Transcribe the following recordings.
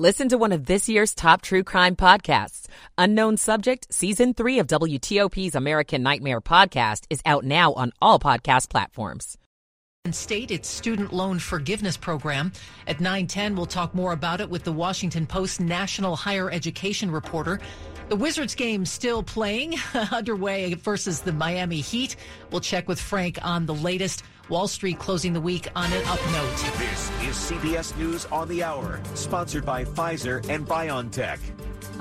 Listen to one of this year's top true crime podcasts. Unknown Subject, Season 3 of WTOP's American Nightmare podcast is out now on all podcast platforms. And state its student loan forgiveness program. At 910, we'll talk more about it with the Washington Post national higher education reporter. The Wizards game still playing underway versus the Miami Heat. We'll check with Frank on the latest. Wall Street closing the week on an up note. This is CBS News on the Hour, sponsored by Pfizer and BioNTech.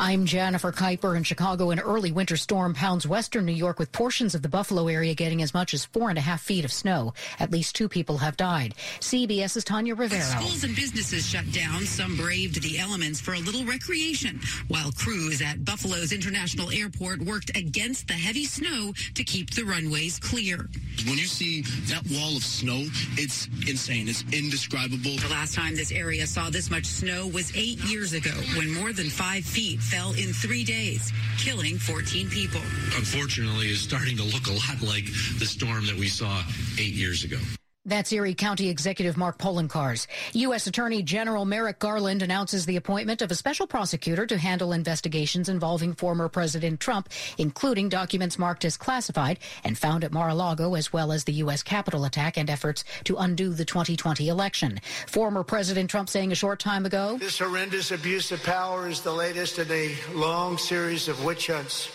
I'm Jennifer Keiper in Chicago. An early winter storm pounds western New York with portions of the Buffalo area getting as much as four and a half feet of snow. At least two people have died. CBS's Tanya Rivera. Schools and businesses shut down. Some braved the elements for a little recreation, while crews at Buffalo's International Airport worked against the heavy snow to keep the runways clear. When you see that wall of snow, it's insane. It's indescribable. The last time this area saw this much snow was eight years ago when more than five feet fell in three days, killing 14 people. Unfortunately, is starting to look a lot like the storm that we saw eight years ago. That's Erie County Executive Mark Poloncarz. U.S. Attorney General Merrick Garland announces the appointment of a special prosecutor to handle investigations involving former President Trump, including documents marked as classified and found at Mar-a-Lago, as well as the U.S. Capitol attack and efforts to undo the 2020 election. Former President Trump saying a short time ago, This horrendous abuse of power is the latest in a long series of witch hunts.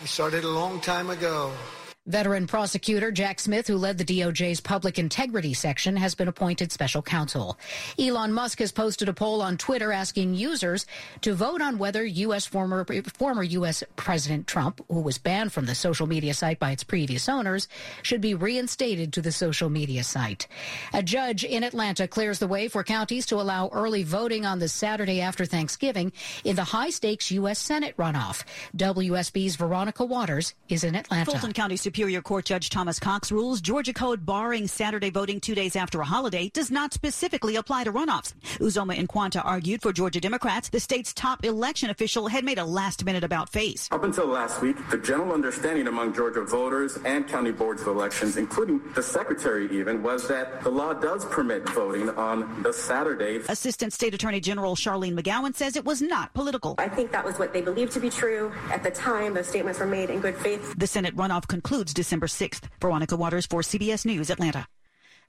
We started a long time ago. Veteran prosecutor Jack Smith, who led the DOJ's public integrity section, has been appointed special counsel. Elon Musk has posted a poll on Twitter asking users to vote on whether U.S. former former U.S. President Trump, who was banned from the social media site by its previous owners, should be reinstated to the social media site. A judge in Atlanta clears the way for counties to allow early voting on the Saturday after Thanksgiving in the high stakes U.S. Senate runoff. WSB's Veronica Waters is in Atlanta. Fulton County Superior Court Judge Thomas Cox rules Georgia code barring Saturday voting two days after a holiday does not specifically apply to runoffs. Uzoma Nkwonta argued for Georgia Democrats the state's top election official had made a last minute about face. Up until last week, the general understanding among Georgia voters and county boards of elections, including the secretary even, was that the law does permit voting on the Saturday. Assistant State Attorney General Charlene McGowan says it was not political. I think that was what they believed to be true at the time. Those statements were made in good faith. The Senate runoff concludes December 6th. Veronica Waters for CBS News, Atlanta.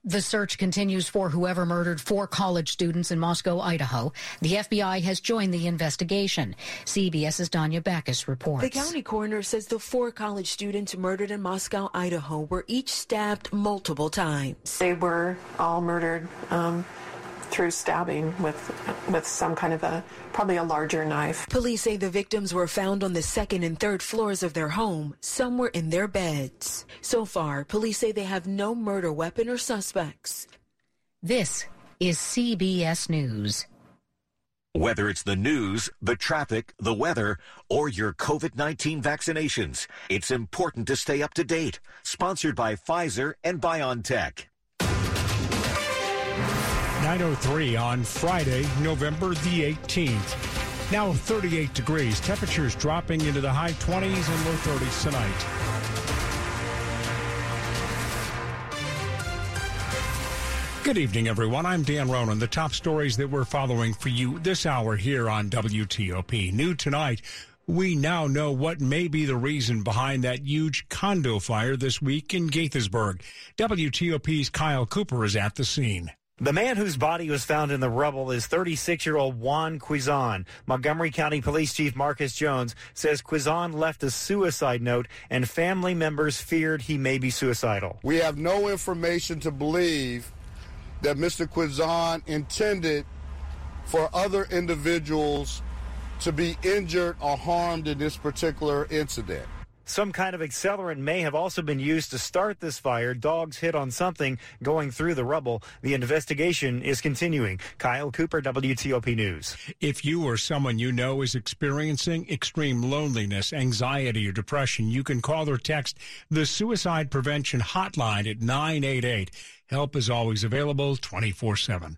The search continues for whoever murdered four college students in Moscow, Idaho. The FBI has joined the investigation. CBS's Danya Bacchus reports. The county coroner says the four college students murdered in Moscow, Idaho were each stabbed multiple times. They were all murdered um, through stabbing with with some kind of a probably a larger knife. Police say the victims were found on the second and third floors of their home. Some were in their beds. So far, police say they have no murder weapon or suspects. This is CBS News. Whether it's the news, the traffic, the weather, or your COVID 19 vaccinations, it's important to stay up to date. Sponsored by Pfizer and BioNTech. 903 on Friday, November the 18th. Now 38 degrees. Temperatures dropping into the high 20s and low 30s tonight. Good evening, everyone. I'm Dan Ronan. The top stories that we're following for you this hour here on WTOP. New tonight, we now know what may be the reason behind that huge condo fire this week in Gaithersburg. WTOP's Kyle Cooper is at the scene. The man whose body was found in the rubble is 36 year old Juan Quizon. Montgomery County Police Chief Marcus Jones says Quizon left a suicide note and family members feared he may be suicidal. We have no information to believe that Mr. Quizon intended for other individuals to be injured or harmed in this particular incident. Some kind of accelerant may have also been used to start this fire. Dogs hit on something going through the rubble. The investigation is continuing. Kyle Cooper, WTOP News. If you or someone you know is experiencing extreme loneliness, anxiety, or depression, you can call or text the Suicide Prevention Hotline at 988. Help is always available 24 7.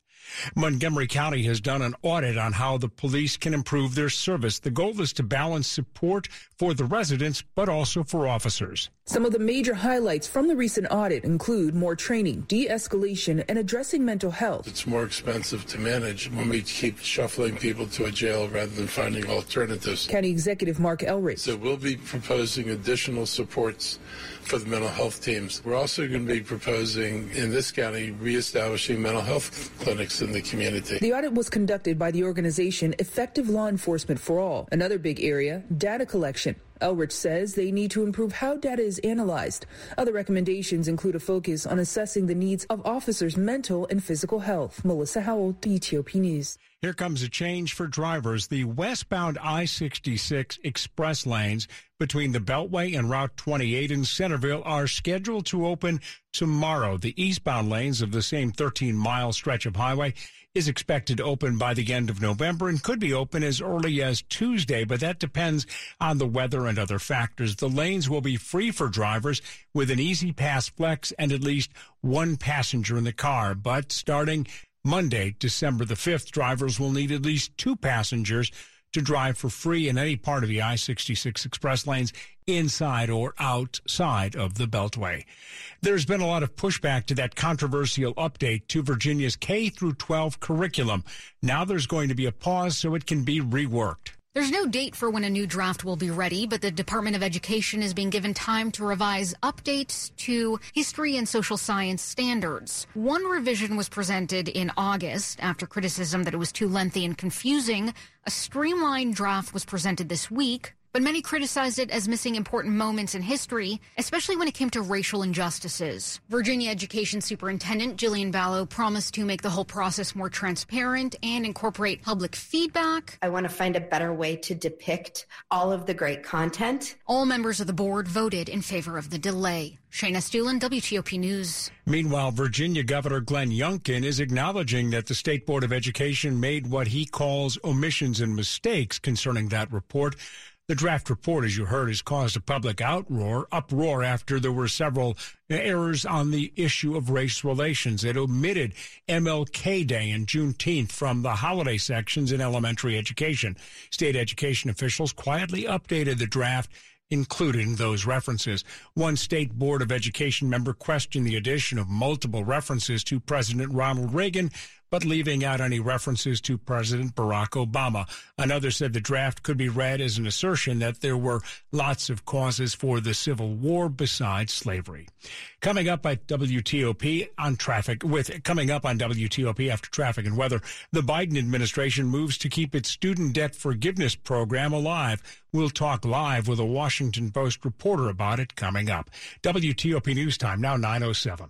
Montgomery County has done an audit on how the police can improve their service. The goal is to balance support for the residents, but also for officers. Some of the major highlights from the recent audit include more training, de escalation, and addressing mental health. It's more expensive to manage when we keep shuffling people to a jail rather than finding alternatives. County Executive Marc Elrich. So we'll be proposing additional supports for the mental health teams. We're also going to be proposing in this county reestablishing mental health clinics in the community. The audit was conducted by the organization Effective Law Enforcement for All. Another big area, data collection. Elrich says they need to improve how data is analyzed. Other recommendations include a focus on assessing the needs of officers' mental and physical health. Melissa Howell, WTOP News. Here comes a change for drivers. The westbound I 66 express lanes between the Beltway and Route 28 in Centreville are scheduled to open tomorrow. The eastbound lanes of the same 13 mile stretch of highway is expected to open by the end of November and could be open as early as Tuesday, but that depends on the weather and other factors. The lanes will be free for drivers with an E-ZPass Flex and at least one passenger in the car, but starting Monday, December the 5th, drivers will need at least two passengers to drive for free in any part of the I-66 express lanes inside or outside of the Beltway. There's been a lot of pushback to that controversial update to Virginia's K through 12 curriculum. Now there's going to be a pause so it can be reworked. There's no date for when a new draft will be ready, but the Department of Education is being given time to revise updates to history and social science standards. One revision was presented in August after criticism that it was too lengthy and confusing. A streamlined draft was presented this week but many criticized it as missing important moments in history, especially when it came to racial injustices. Virginia Education Superintendent Jillian Balow promised to make the whole process more transparent and incorporate public feedback. I want to find a better way to depict all of the great content. All members of the board voted in favor of the delay. Shayna Estulin, WTOP News. Meanwhile, Virginia Governor Glenn Youngkin is acknowledging that the State Board of Education made what he calls omissions and mistakes concerning that report. The draft report, as you heard, has caused a public outroar, uproar after there were several uh, errors on the issue of race relations. It omitted MLK Day and Juneteenth from the holiday sections in elementary education. State education officials quietly updated the draft including those references. One state board of education member questioned the addition of multiple references to President Ronald Reagan but leaving out any references to President Barack Obama. Another said the draft could be read as an assertion that there were lots of causes for the Civil War besides slavery. Coming up at WTOP on traffic, with coming up on WTOP after traffic and weather, the Biden administration moves to keep its student debt forgiveness program alive. We'll talk live with a Washington Post reporter about it coming up. WTOP News Time now 907.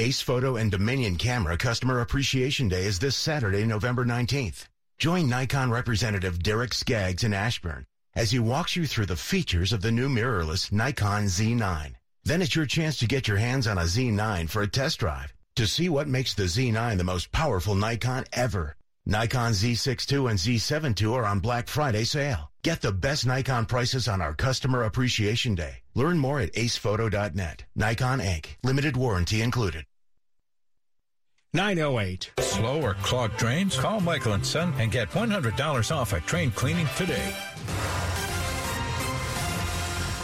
Ace Photo and Dominion Camera Customer Appreciation Day is this Saturday, November 19th. Join Nikon representative Derek Skaggs in Ashburn as he walks you through the features of the new mirrorless Nikon Z9. Then it's your chance to get your hands on a Z9 for a test drive to see what makes the Z9 the most powerful Nikon ever. Nikon Z6 and Z7 are on Black Friday sale. Get the best Nikon prices on our Customer Appreciation Day. Learn more at acePhoto.net. Nikon Inc. Limited warranty included. 908. Slow or clogged drains? Call Michael and Son and get $100 off a drain cleaning today.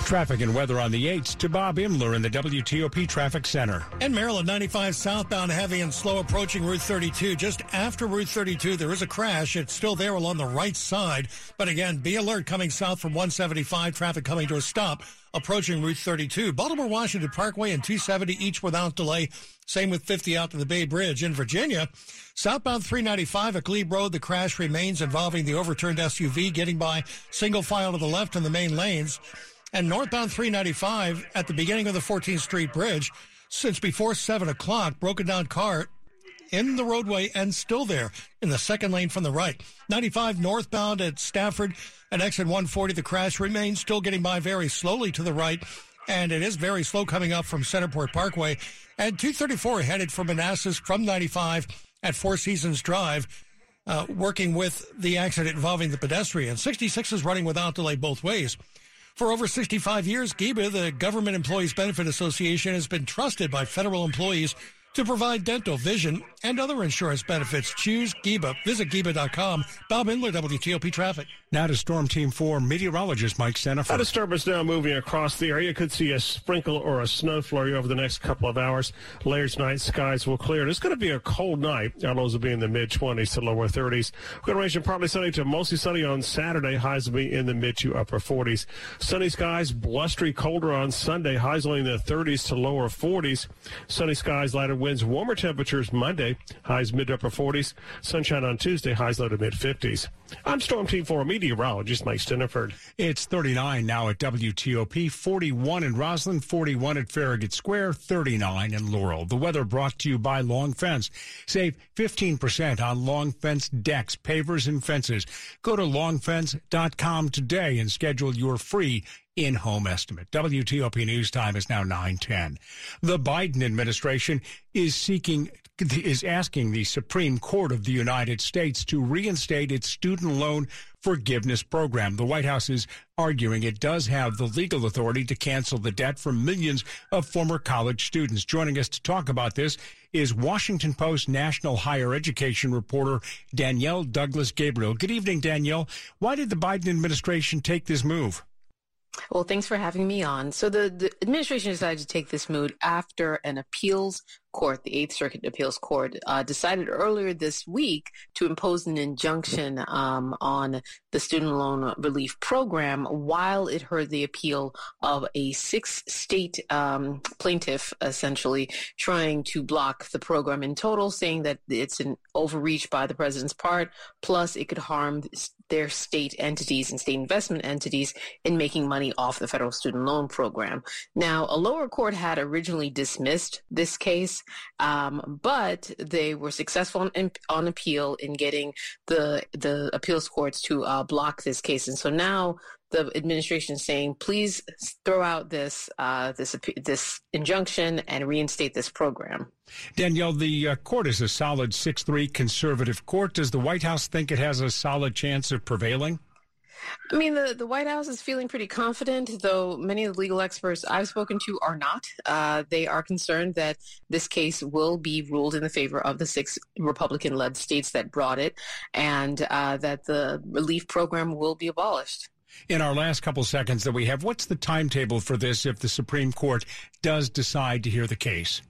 Traffic and weather on the 8s to Bob Imler in the WTOP Traffic Center. And Maryland 95 southbound heavy and slow approaching Route 32. Just after Route 32, there is a crash. It's still there along the right side. But again, be alert coming south from 175. Traffic coming to a stop approaching Route 32. Baltimore Washington Parkway and 270 each without delay. Same with 50 out to the Bay Bridge. In Virginia, southbound 395 at Glebe Road, the crash remains involving the overturned SUV getting by single file to the left in the main lanes. And northbound 395 at the beginning of the 14th Street Bridge, since before 7 o'clock, broken down car in the roadway and still there in the second lane from the right. 95 northbound at Stafford at exit 140. The crash remains still getting by very slowly to the right. And it is very slow coming up from Centreport Parkway. And 234 headed for Manassas from 95 at Four Seasons Drive uh, working with the accident involving the pedestrian. 66 is running without delay both ways. For over 65 years, GEBA, the Government Employees Benefit Association, has been trusted by federal employees to provide dental, vision, and other insurance benefits. Choose GEBA. Visit GEBA.com. Bob Imler, WTOP Traffic. Now to Storm Team 4 meteorologist Mike Stinneford. A disturbance now moving across the area. Could see a sprinkle or a snow flurry over the next couple of hours. Layers tonight, skies will clear. It's going to be a cold night. Our lows will be in the mid 20s to lower 30s. We're going to range from partly sunny to mostly sunny on Saturday. Highs will be in the mid to upper 40s. Sunny skies, blustery, colder on Sunday. Highs only in the 30s to lower 40s. Sunny skies, lighter winds, warmer temperatures Monday, highs mid upper 40s. Sunshine on Tuesday, highs low to mid 50s. I'm Storm Team 4 meteorologist Mike Stinneford. It's 39 now at WTOP, 41 in Rosslyn, 41 at Farragut Square, 39 in Laurel. The weather brought to you by Long Fence. Save 15% on Long Fence decks, pavers, and fences. Go to longfence.com today and schedule your free in-home estimate. WTOP News Time is now 910. The Biden administration is seeking is asking the Supreme Court of the United States to reinstate its student loan forgiveness program. The White House is arguing it does have the legal authority to cancel the debt for millions of former college students. Joining us to talk about this is Washington Post national higher education reporter Danielle Douglas Gabriel. Good evening, Danielle. Why did the Biden administration take this move? Well, thanks for having me on. So the, the administration decided to take this move after an appeals Court, the Eighth Circuit Appeals Court, uh, decided earlier this week to impose an injunction um, on the student loan relief program while it heard the appeal of a six-state um, plaintiff, essentially trying to block the program in total, saying that it's an overreach by the president's part. Plus, it could harm their state entities and state investment entities in making money off the federal student loan program. Now, a lower court had originally dismissed this case um, but they were successful on, on, appeal in getting the the appeals courts to uh, block this case, and so now the administration is saying, please throw out this uh, this this injunction and reinstate this program. Danielle, the uh, court is a solid six three conservative court. Does the White House think it has a solid chance of prevailing? I mean, the, the White House is feeling pretty confident, though many of the legal experts I've spoken to are not. Uh, they are concerned that this case will be ruled in the favor of the six Republican led states that brought it and uh, that the relief program will be abolished. In our last couple seconds that we have, what's the timetable for this if the Supreme Court does decide to hear the case?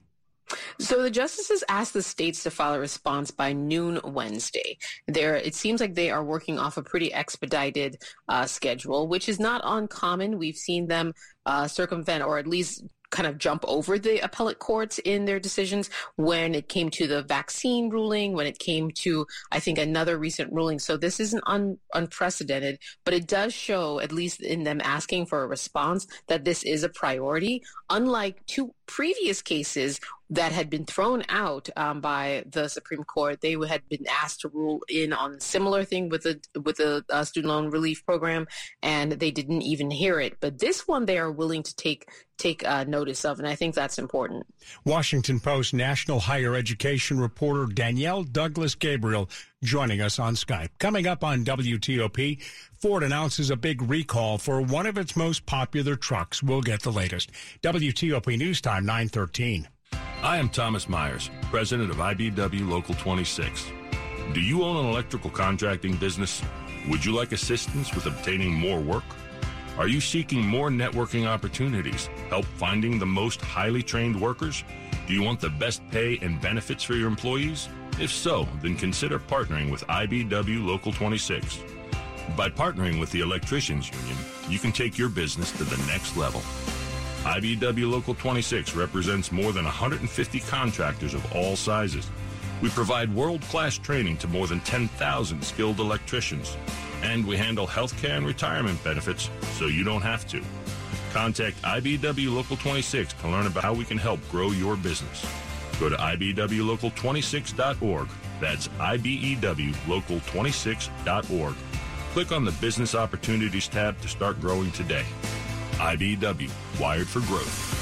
So the justices asked the states to file a response by noon Wednesday. There, it seems like they are working off a pretty expedited uh, schedule, which is not uncommon. We've seen them uh, circumvent or at least kind of jump over the appellate courts in their decisions when it came to the vaccine ruling, when it came to, I think, another recent ruling. So this isn't un- unprecedented, but it does show, at least in them asking for a response, that this is a priority, unlike two previous cases that had been thrown out um, by the Supreme Court. They had been asked to rule in on a similar thing with the with the student loan relief program, and they didn't even hear it. But this one, they are willing to take take uh, notice of, and I think that's important. Washington Post national higher education reporter Danielle Douglas Gabriel joining us on Skype. Coming up on WTOP, Ford announces a big recall for one of its most popular trucks. We'll get the latest. WTOP News Time 913. I am Thomas Myers, president of IBEW Local 26. Do you own an electrical contracting business? Would you like assistance with obtaining more work? Are you seeking more networking opportunities? Help finding the most highly trained workers? Do you want the best pay and benefits for your employees? If so, then consider partnering with IBEW Local 26. By partnering with the Electricians Union, you can take your business to the next level. IBEW Local 26 represents more than 150 contractors of all sizes. We provide world-class training to more than 10,000 skilled electricians. And we handle healthcare and retirement benefits so you don't have to. Contact IBEW Local 26 to learn about how we can help grow your business. Go to IBEWLocal26.org. That's IBEWLocal26.org. Click on the Business Opportunities tab to start growing today. IBEW, wired for growth.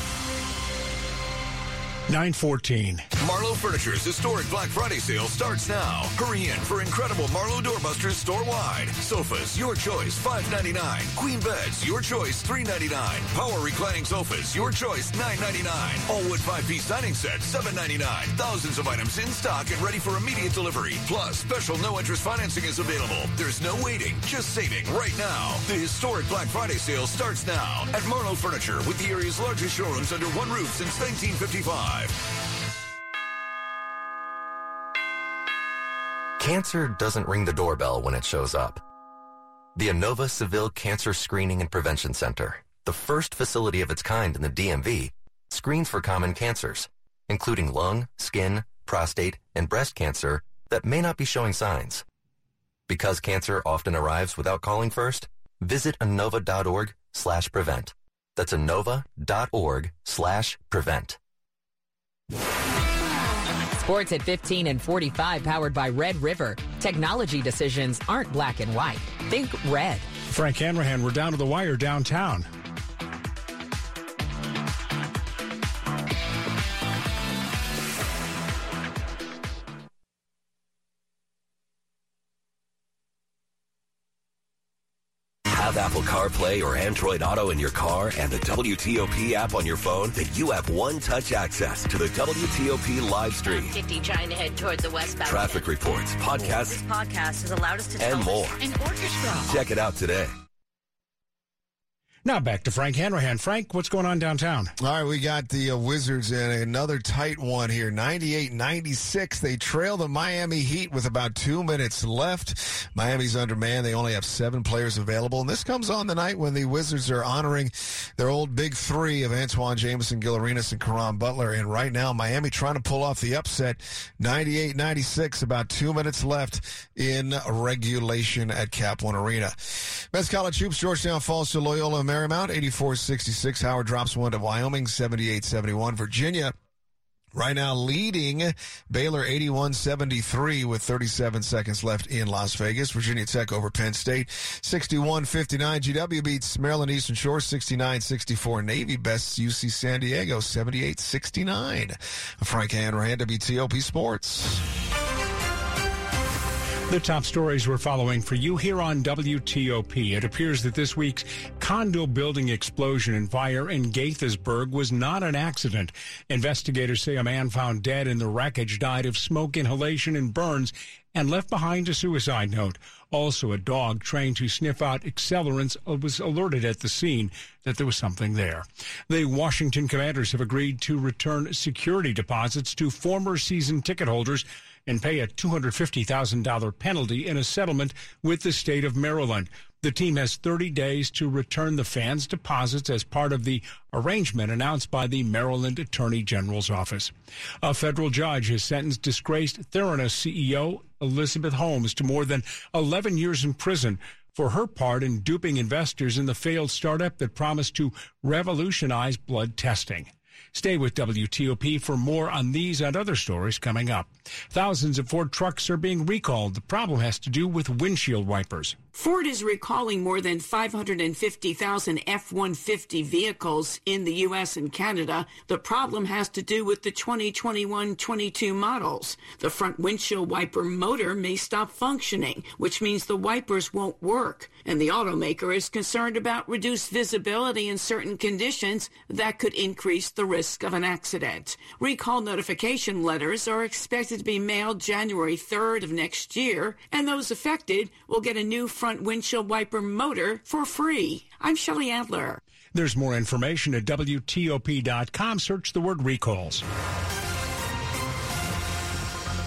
914. Marlo Furniture's historic Black Friday sale starts now. Hurry in for incredible Marlo doorbusters store-wide. Sofas, your choice, $5.99. Queen beds, your choice, $3.99. Power reclining sofas, your choice, $9.99. All wood five-piece dining sets, $7.99. Thousands of items in stock and ready for immediate delivery. Plus, special no-interest financing is available. There's no waiting, just saving right now. The historic Black Friday sale starts now at Marlo Furniture with the area's largest showrooms under one roof since 1955. Cancer doesn't ring the doorbell when it shows up. The Inova Saville Cancer Screening and Prevention Center, the first facility of its kind in the DMV, screens for common cancers, including lung, skin, prostate, and breast cancer that may not be showing signs. Because cancer often arrives without calling first, visit Inova.org slash prevent. That's inova.org slash prevent. Sports at 15 and 45 powered by Red River. Technology decisions aren't black and white. Think red. Frank Hanrahan, we're down to the wire downtown. Have Apple CarPlay or Android Auto in your car and the WTOP app on your phone? Then you have one-touch access to the WTOP live stream. 50 trying to head toward the westbound. Traffic reports, podcasts, This podcast has allowed us to and more. an orchestra. Check it out today. Now back to Frank Hanrahan. Frank, what's going on downtown? All right, we got the uh, Wizards in another tight one here. 98-96. They trail the Miami Heat with about two minutes left. Miami's undermanned. They only have seven players available. And this comes on the night when the Wizards are honoring their old big three of Antawn Jamison, Gil Arenas, and Caron Butler. And right now, Miami trying to pull off the upset. 98-96, about two minutes left in regulation at Cap One Arena. Men's College Hoops, Georgetown falls to Loyola Marymount, 84-66. Howard drops one to Wyoming, 78-71. Virginia Right now leading Baylor 81-73 with 37 seconds left in Las Vegas. Virginia Tech over Penn State 61-59. GW beats Maryland Eastern Shore 69-64. Navy bests UC San Diego 78-69. Frank Hanrahan, WTOP Sports. The top stories we're following for you here on WTOP. It appears that this week's condo building explosion and fire in Gaithersburg was not an accident. Investigators say a man found dead in the wreckage died of smoke inhalation and burns and left behind a suicide note. Also, a dog trained to sniff out accelerants was alerted at the scene that there was something there. The Washington Commanders have agreed to return security deposits to former season ticket holders and pay a $250,000 penalty in a settlement with the state of Maryland. The team has 30 days to return the fans' deposits as part of the arrangement announced by the Maryland Attorney General's office. A federal judge has sentenced disgraced Theranos CEO Elizabeth Holmes to more than 11 years in prison for her part in duping investors in the failed startup that promised to revolutionize blood testing. Stay with WTOP for more on these and other stories coming up. Thousands of Ford trucks are being recalled. The problem has to do with windshield wipers. Ford is recalling more than 550,000 F 150 vehicles in the U.S. and Canada. The problem has to do with the 2021 22 models. The front windshield wiper motor may stop functioning, which means the wipers won't work. And the automaker is concerned about reduced visibility in certain conditions that could increase the risk of an accident. Recall notification letters are expected to be mailed January 3rd of next year, and those affected will get a new front windshield wiper motor for free. I'm Shelley Adler. There's more information at WTOP.com. Search the word recalls.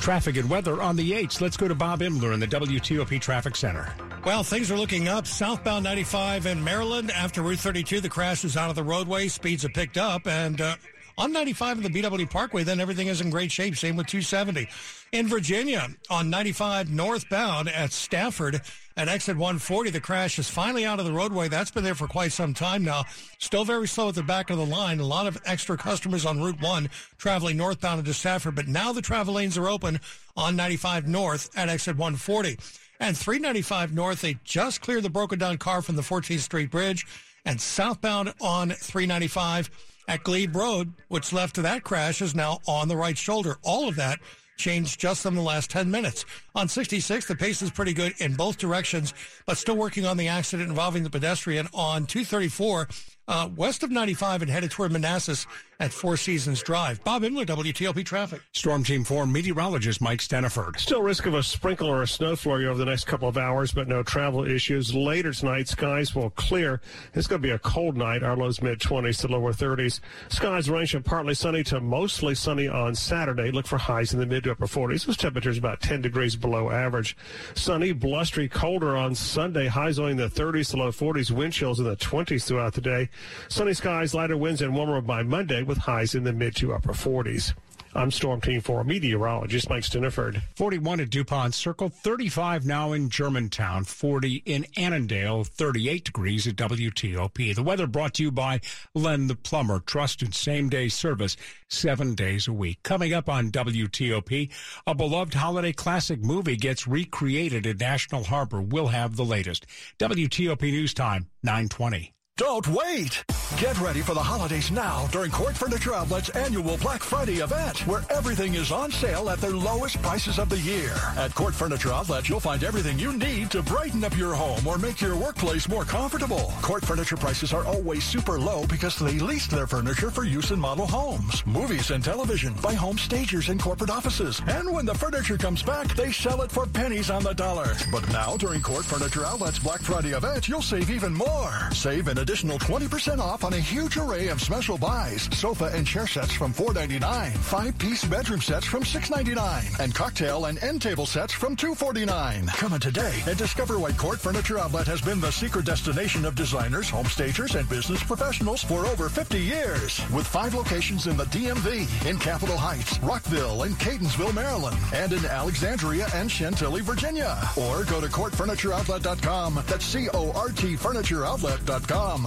Traffic and weather on the 8s. Let's go to Bob Imler in the WTOP Traffic Center. Well, things are looking up. Southbound 95 in Maryland. After Route 32, the crash is out of the roadway. Speeds have picked up. And uh, On 95 of the BW Parkway, then everything is in great shape. Same with 270. In Virginia, on 95 northbound at Stafford, at exit 140, the crash is finally out of the roadway. That's been there for quite some time now. Still very slow at the back of the line. A lot of extra customers on Route 1 traveling northbound into Stafford, but now the travel lanes are open on 95 north at exit 140. And 395 north, they just cleared the broken down car from the 14th Street Bridge. And southbound on 395 at Glebe Road, which left to that crash, is now on the right shoulder. All of that changed just in the last 10 minutes. On 66, the pace is pretty good in both directions, but still working on the accident involving the pedestrian on 234 uh, west of 95 and headed toward Manassas at Four Seasons Drive. Bob Imler, WTOP Traffic. Storm Team 4 meteorologist Mike Stinneford. Still risk of a sprinkle or a snow flurry over the next couple of hours, but no travel issues. Later tonight, skies will clear. It's going to be a cold night. Our lows mid 20s to lower 30s. Skies range from partly sunny to mostly sunny on Saturday. Look for highs in the mid to upper 40s. Those temperatures about 10 degrees below average. Sunny, blustery, colder on Sunday. Highs only in the 30s to low 40s. Wind chills in the 20s throughout the day. Sunny skies, lighter winds, and warmer by Monday with highs in the mid to upper 40s. I'm Storm Team 4 meteorologist Mike Stinneford. 41 at DuPont Circle, 35 now in Germantown, 40 in Annandale, 38 degrees at WTOP. The weather brought to you by Len the Plumber, trusted same day service seven days a week. Coming up on WTOP, a beloved holiday classic movie gets recreated at National Harbor. We'll have the latest. WTOP News Time, 920. Don't wait! Get ready for the holidays now during CORT Furniture Outlet's annual Black Friday event, where everything is on sale at their lowest prices of the year. At CORT Furniture Outlet, you'll find everything you need to brighten up your home or make your workplace more comfortable. CORT Furniture prices are always super low because they lease their furniture for use in model homes, movies, and television by home stagers and corporate offices. And when the furniture comes back, they sell it for pennies on the dollar. But now, during CORT Furniture Outlet's Black Friday event, you'll save even more. Save an additional 20% off on a huge array of special buys. Sofa and chair sets from $4.99. Five-piece bedroom sets from $6.99. And cocktail and end table sets from $2.49. Come in today and discover why CORT Furniture Outlet has been the secret destination of designers, home stagers, and business professionals for over 50 years. With five locations in the DMV, in Capitol Heights, Rockville, and Catonsville, Maryland, and in Alexandria and Chantilly, Virginia. Or go to courtfurnitureoutlet.com. That's C-O-R-T furnitureoutlet.com.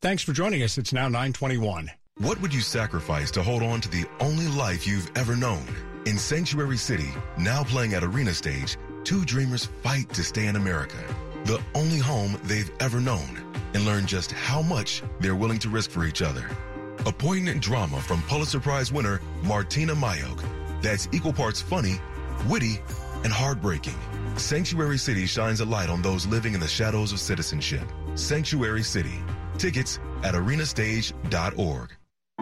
Thanks for joining us. It's now 921. What would you sacrifice to hold on to the only life you've ever known? In Sanctuary City, now playing at Arena Stage, two dreamers fight to stay in America, the only home they've ever known, and learn just how much they're willing to risk for each other. A poignant drama from Pulitzer Prize winner Martyna Majok that's equal parts funny, witty, and heartbreaking. Sanctuary City shines a light on those living in the shadows of citizenship. Sanctuary City. Tickets at arenastage.org.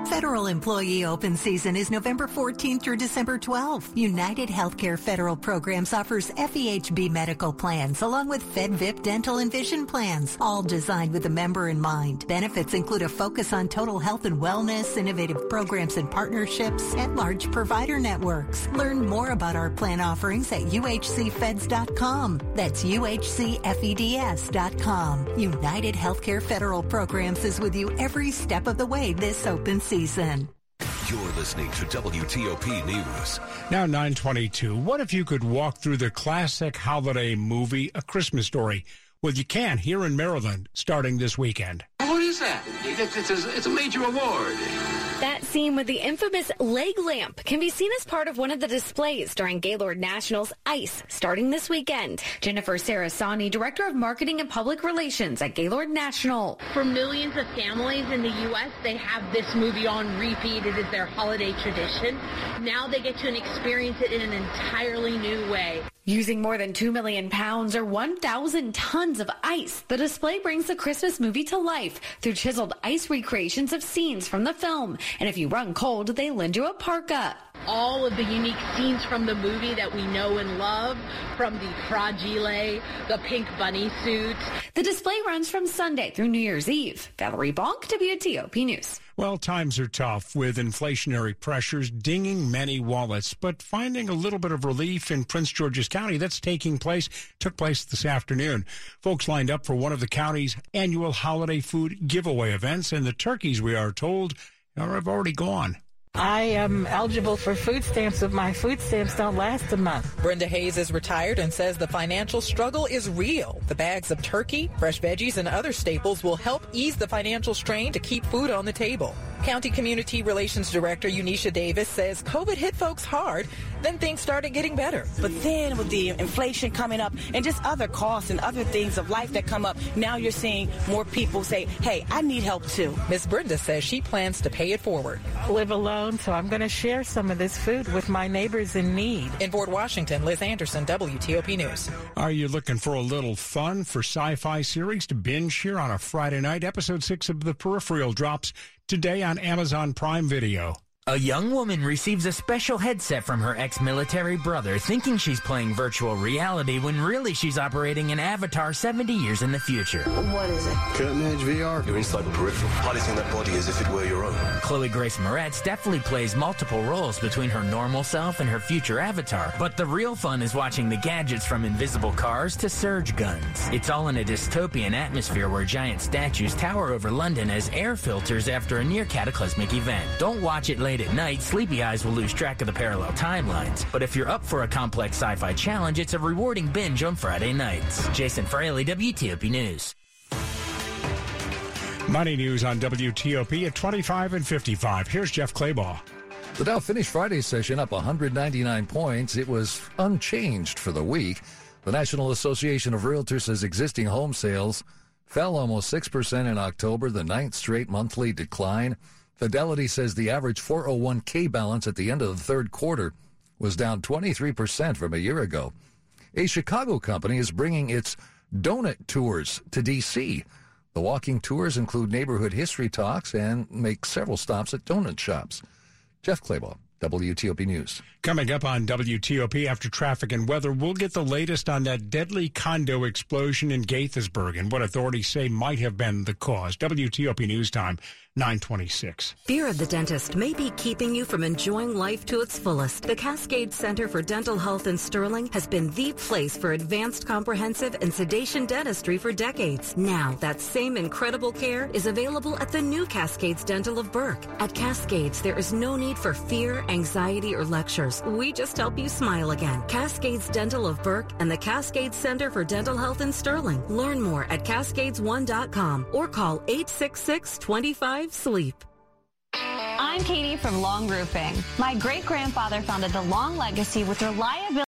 Federal Employee Open Season is November 14th through December 12th. United Healthcare Federal Programs offers FEHB medical plans along with FedVIP dental and vision plans, all designed with the member in mind. Benefits include a focus on total health and wellness, innovative programs and partnerships, and large provider networks. Learn more about our plan offerings at uhcfeds.com. That's uhcfeds.com. United Healthcare Federal Programs is with you every step of the way this open season. You're listening to WTOP News. Now 922. What if you could walk through the classic holiday movie, A Christmas Story? Well, you can here in Maryland starting this weekend. What is that? It's, it's, a, it's a major award. That scene with the infamous leg lamp can be seen as part of one of the displays during Gaylord National's ICE starting this weekend. Jennifer Sarasani, Director of Marketing and Public Relations at Gaylord National. For millions of families in the U.S., they have this movie on repeat. It is their holiday tradition. Now they get to experience it in an entirely new way. Using more than 2 million pounds or 1,000 tons of ice, the display brings the Christmas movie to life through chiseled ice recreations of scenes from the film. And if you run cold, they lend you a parka. All of the unique scenes from the movie that we know and love, from the fragile, the pink bunny suit. The display runs from Sunday through New Year's Eve. Valerie Bonk, WTOP News. Well, times are tough with inflationary pressures dinging many wallets, but finding a little bit of relief in Prince George's County that's taking place took place this afternoon. Folks lined up for one of the county's annual holiday food giveaway events, and the turkeys, we are told, or I've already gone. I am eligible for food stamps, but my food stamps don't last a month. Brenda Hayes is retired and says the financial struggle is real. The bags of turkey, fresh veggies, and other staples will help ease the financial strain to keep food on the table. County Community Relations Director Unisha Davis says COVID hit folks hard, then things started getting better. But then with the inflation coming up and just other costs and other things of life that come up, now you're seeing more people say, hey, I need help too. Miss Brenda says she plans to pay it forward. Live alone, so I'm going to share some of this food with my neighbors in need. In Fort Washington, Liz Anderson, WTOP News. Are you looking for a little fun for sci-fi series to binge here on a Friday night? Episode 6 of The Peripheral drops today on Amazon Prime Video. A young woman receives a special headset from her ex-military brother thinking she's playing virtual reality when really she's operating an avatar 70 years in the future. What is it? Cutting edge VR. You're inside the peripheral, piloting that body as if it were your own. Chloe Grace Moretz deftly plays multiple roles between her normal self and her future avatar, but the real fun is watching the gadgets from invisible cars to surge guns. It's all in a dystopian atmosphere where giant statues tower over London as air filters after a near cataclysmic event. Don't watch it later late at night, sleepy eyes will lose track of the parallel timelines. But if you're up for a complex sci-fi challenge, it's a rewarding binge on Friday nights. Jason Fraley, WTOP News. Money news on WTOP at 25 and 55. Here's Jeff Clabaugh. The Dow finished Friday's session up 199 points. It was unchanged for the week. The National Association of Realtors says existing home sales fell almost 6% in October, the ninth straight monthly decline. Fidelity says the average 401k balance at the end of the third quarter was down 23% from a year ago. A Chicago company is bringing its donut tours to D.C. The walking tours include neighborhood history talks and make several stops at donut shops. Jeff Clabaugh. WTOP News. Coming up on WTOP after traffic and weather, we'll get the latest on that deadly condo explosion in Gaithersburg and what authorities say might have been the cause. WTOP News Time, 926. Fear of the dentist may be keeping you from enjoying life to its fullest. The Cascade Center for Dental Health in Sterling has been the place for advanced comprehensive and sedation dentistry for decades. Now, that same incredible care is available at the new Cascades Dental of Burke. At Cascades, there is no need for fear, anxiety, or lectures. We just help you smile again. Cascades Dental of Burke and the Cascades Center for Dental Health in Sterling. Learn more at cascades1.com or call 866 25 Sleep. I'm Katie from Long Roofing. My great grandfather founded the Long legacy with reliability